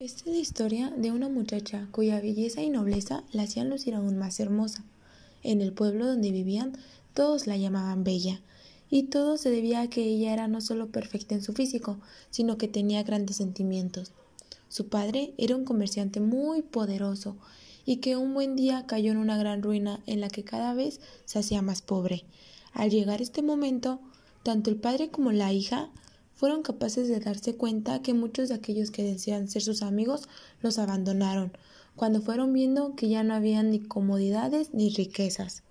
Esta es la historia de una muchacha cuya belleza y nobleza la hacían lucir aún más hermosa. En el pueblo donde vivían, todos la llamaban Bella, y todo se debía a que ella era no solo perfecta en su físico, sino que tenía grandes sentimientos. Su padre era un comerciante muy poderoso y que un buen día cayó en una gran ruina en la que cada vez se hacía más pobre. Al llegar este momento, tanto el padre como la hija fueron capaces de darse cuenta que muchos de aquellos que decían ser sus amigos los abandonaron, cuando fueron viendo que ya no había ni comodidades ni riquezas.